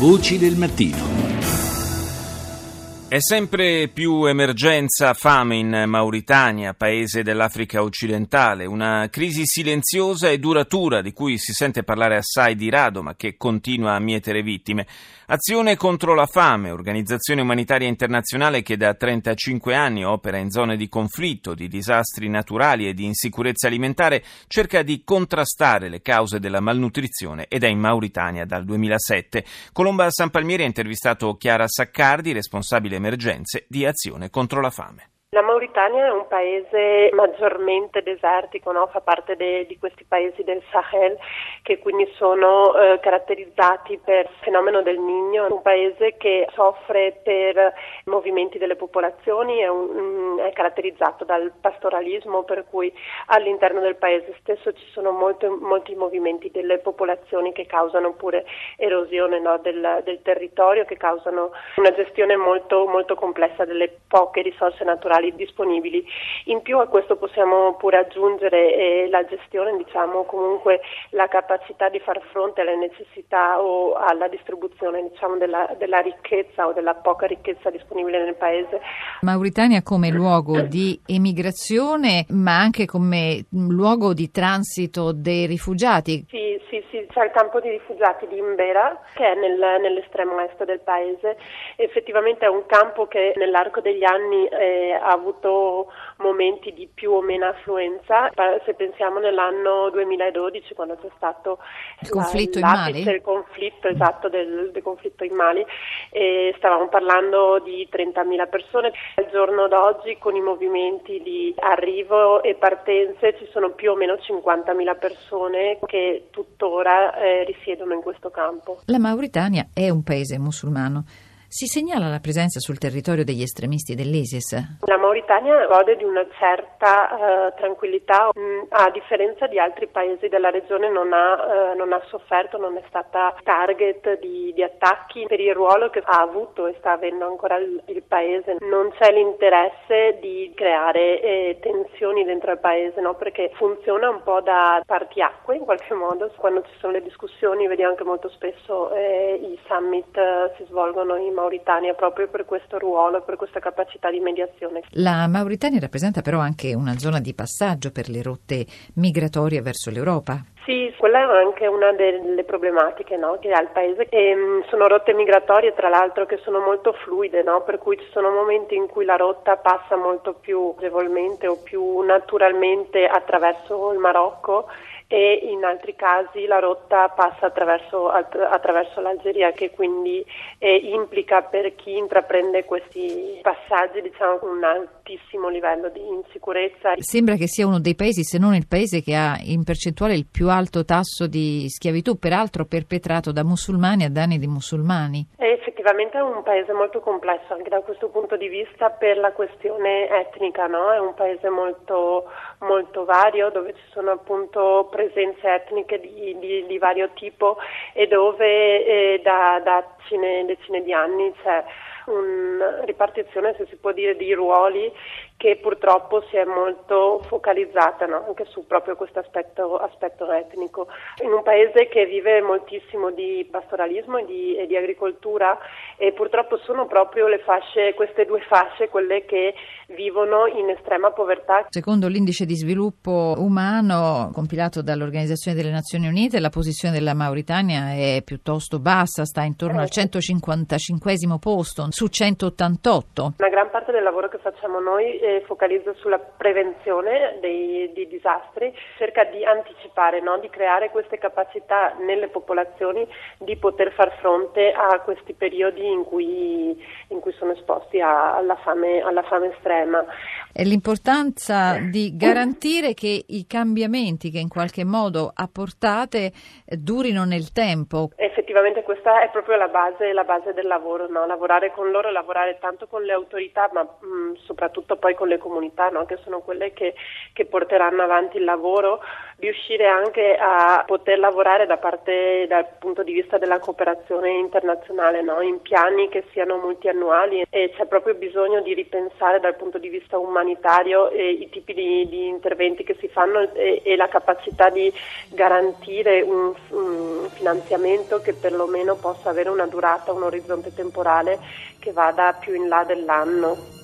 Voci del mattino. È sempre più emergenza fame in Mauritania, paese dell'Africa occidentale, una crisi silenziosa e duratura di cui si sente parlare assai di rado ma che continua a mietere vittime. Azione contro la fame, organizzazione umanitaria internazionale che da 35 anni opera in zone di conflitto, di disastri naturali e di insicurezza alimentare, cerca di contrastare le cause della malnutrizione ed è in Mauritania dal 2007. Colomba San Palmieri ha intervistato Chiara Saccardi, responsabile emergenze di azione contro la fame. La Mauritania è un paese maggiormente desertico, no? fa parte de, di questi paesi del Sahel che quindi sono eh, caratterizzati per il fenomeno del Niño, è un paese che soffre per i movimenti delle popolazioni, è, un, è, caratterizzato dal pastoralismo per cui all'interno del paese stesso ci sono molto, molti movimenti delle popolazioni che causano pure erosione no? del, del, territorio, che causano una gestione molto, molto complessa delle poche risorse naturali materiali disponibili. In più a questo possiamo pure aggiungere eh, la gestione, diciamo comunque la capacità di far fronte alle necessità o alla distribuzione diciamo, della, della ricchezza o della poca ricchezza disponibile nel paese. Mauritania come luogo di emigrazione ma anche come luogo di transito dei rifugiati. Sì, c'è il campo di rifugiati di Imbera che è nel, nell'estremo est del paese. Effettivamente è un campo che nell'arco degli anni eh, ha avuto momenti di più o meno affluenza. Se pensiamo nell'anno 2012 quando c'è stato il conflitto in Mali, il conflitto esatto del, del conflitto in Mali, stavamo parlando di 30.000 persone. Al giorno d'oggi con i movimenti di arrivo e partenze ci sono più o meno 50.000 persone che tuttora eh, risiedono in questo campo. La Mauritania è un paese musulmano. Si segnala la presenza sul territorio degli estremisti dell'ISIS? La Mauritania gode di una certa uh, tranquillità, mm, a differenza di altri paesi della regione non ha, uh, non ha sofferto, non è stata target di, di, attacchi per il ruolo che ha avuto e sta avendo ancora il, il paese. Non c'è l'interesse di creare eh, tensioni dentro il paese, no? perché funziona un po' da partiacque in qualche modo. Quando ci sono le discussioni vediamo che molto spesso eh, i summit eh, si svolgono in Mauritania proprio per questo ruolo, per questa capacità di mediazione. La Mauritania rappresenta però anche una zona di passaggio per le rotte migratorie verso l'Europa. Sì, quella è anche una delle problematiche no, che ha il paese. E, um, sono rotte migratorie, tra l'altro, che sono molto fluide, no? per cui ci sono momenti in cui la rotta passa molto più agevolmente o più naturalmente attraverso il Marocco e in altri casi la rotta passa attraverso, attraverso l'Algeria che quindi eh, implica per chi intraprende questi passaggi diciamo, un altissimo livello di insicurezza. Sembra che sia uno dei paesi, se non il paese che ha in percentuale il più alto tasso di schiavitù, peraltro perpetrato da musulmani a danni di musulmani. E effettivamente è un paese molto complesso anche da questo punto di vista per la questione etnica, no? è un paese molto, molto vario dove ci sono appunto presenze etniche di, di, di vario tipo e dove eh, da, da decine, decine di anni c'è una ripartizione, se si può dire, di ruoli che purtroppo si è molto focalizzata no? anche su proprio questo aspetto, aspetto, etnico. In un paese che vive moltissimo di pastoralismo e di, e di, agricoltura e purtroppo sono proprio le fasce, queste due fasce quelle che vivono in estrema povertà. Secondo l'indice di sviluppo umano compilato dall'Organizzazione delle Nazioni Unite, la posizione della Mauritania è piuttosto bassa, sta intorno al 155 posto su 188. Una gran parte del lavoro che facciamo noi eh, focalizza sulla prevenzione dei, dei disastri, cerca di anticipare, no? di creare queste capacità nelle popolazioni di poter far fronte a questi periodi in cui, in cui sono esposti a, alla, fame, alla fame estrema. È l'importanza di garantire che i cambiamenti che in qualche modo apportate durino nel tempo. Effettivamente questa è proprio la base, la base del lavoro, no? lavorare con con loro, lavorare tanto con le autorità, ma mh, mm, soprattutto poi con le comunità, no? che sono quelle che, che porteranno avanti il lavoro, riuscire anche a poter lavorare da parte, dal punto di vista della cooperazione internazionale, no? in piani che siano multiannuali e c'è proprio bisogno di ripensare dal punto di vista umanitario i tipi di, di interventi che si fanno e, e, la capacità di garantire un, un finanziamento che perlomeno possa avere una durata, un orizzonte temporale che vada più in là dell'anno.